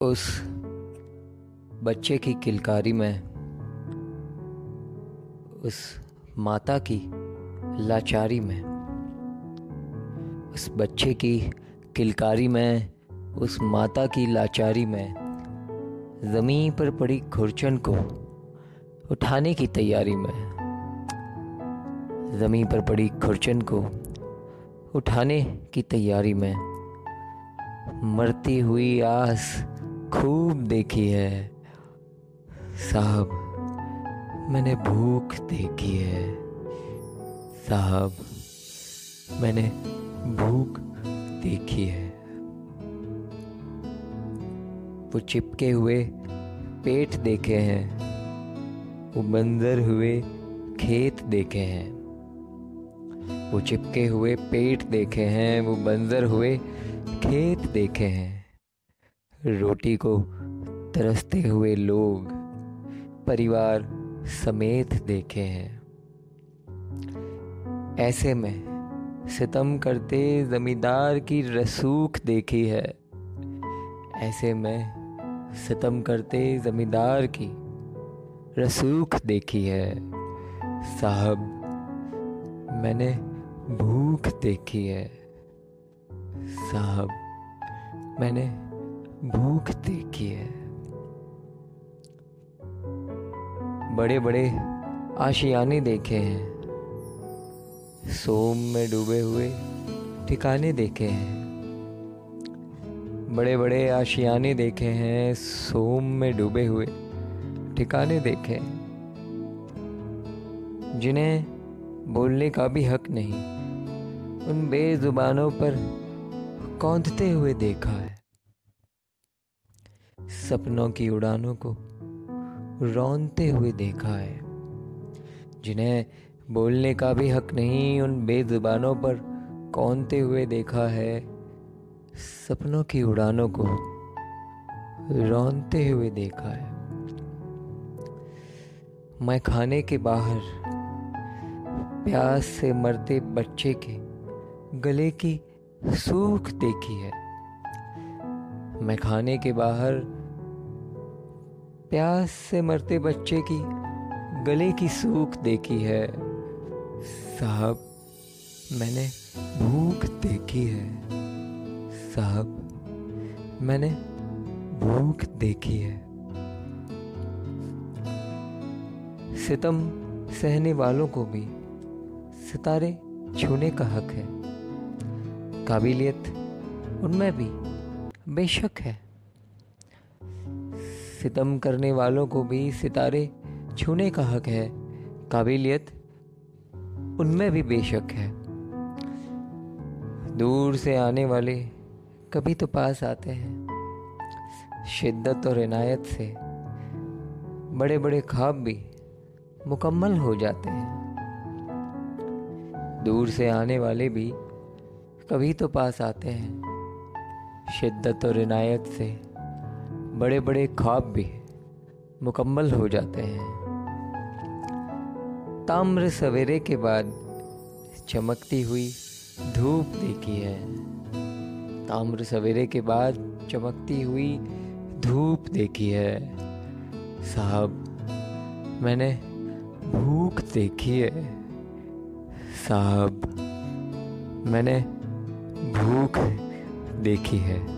उस बच्चे की किलकारी में, उस माता की लाचारी में, उस बच्चे की किलकारी में, उस माता की लाचारी में ज़मीन पर पड़ी खुरचन को उठाने की तैयारी में, ज़मीन पर पड़ी खुरचन को उठाने की तैयारी में, मरती हुई आस खूब देखी है। साहब, मैंने भूख देखी है। साहब, मैंने भूख देखी है। वो चिपके हुए पेट देखे हैं। वो बंजर हुए खेत देखे हैं। वो चिपके हुए पेट देखे हैं। वो बंजर हुए खेत देखे हैं। रोटी को तरसते हुए लोग परिवार समेत देखे हैं। ऐसे में सितम करते जमींदार की रसूख देखी है। ऐसे में सितम करते जमींदार की रसूख देखी है। साहब, मैंने भूख देखी है। साहब, मैंने भूख देखी है। बड़े बड़े आशियाने देखे हैं। सोम में डूबे हुए ठिकाने देखे हैं। बड़े बड़े आशियाने देखे हैं, सोम में डूबे हुए ठिकाने देखे जिन्हें बोलने का भी हक नहीं, उन बेजुबानों पर कौंधते हुए देखा है। सपनों की उड़ानों को रौनते हुए देखा है। जिन्हें बोलने का भी हक नहीं, उन बेजुबानों पर कौनते हुए देखा है। सपनों की उड़ानों को रौनते हुए देखा है। मैं खाने के बाहर, प्यास से मरते बच्चे के गले की सूख देखी है। मैं खाने के बाहर प्यास से मरते बच्चे की गले की सूख देखी है। साहब, मैंने भूख देखी है। साहब, मैंने भूख देखी है। सितम सहने वालों को भी सितारे छूने का हक है। काबिलियत उनमें भी बेशक है। सितम करने वालों को भी सितारे छूने का हक है। काबिलियत उनमें भी बेशक है। दूर से आने वाले कभी तो पास आते हैं। शिद्दत और इनायत से बड़े बड़े ख्वाब भी मुकम्मल हो जाते हैं। दूर से आने वाले भी कभी तो पास आते हैं। शिद्दत और इनायत से बड़े बड़े ख्वाब भी मुकम्मल हो जाते हैं। ताम्र सवेरे के बाद चमकती हुई धूप देखी है। ताम्र सवेरे के बाद चमकती हुई धूप देखी है। साहब, मैंने भूख देखी है। साहब, मैंने भूख देखी है।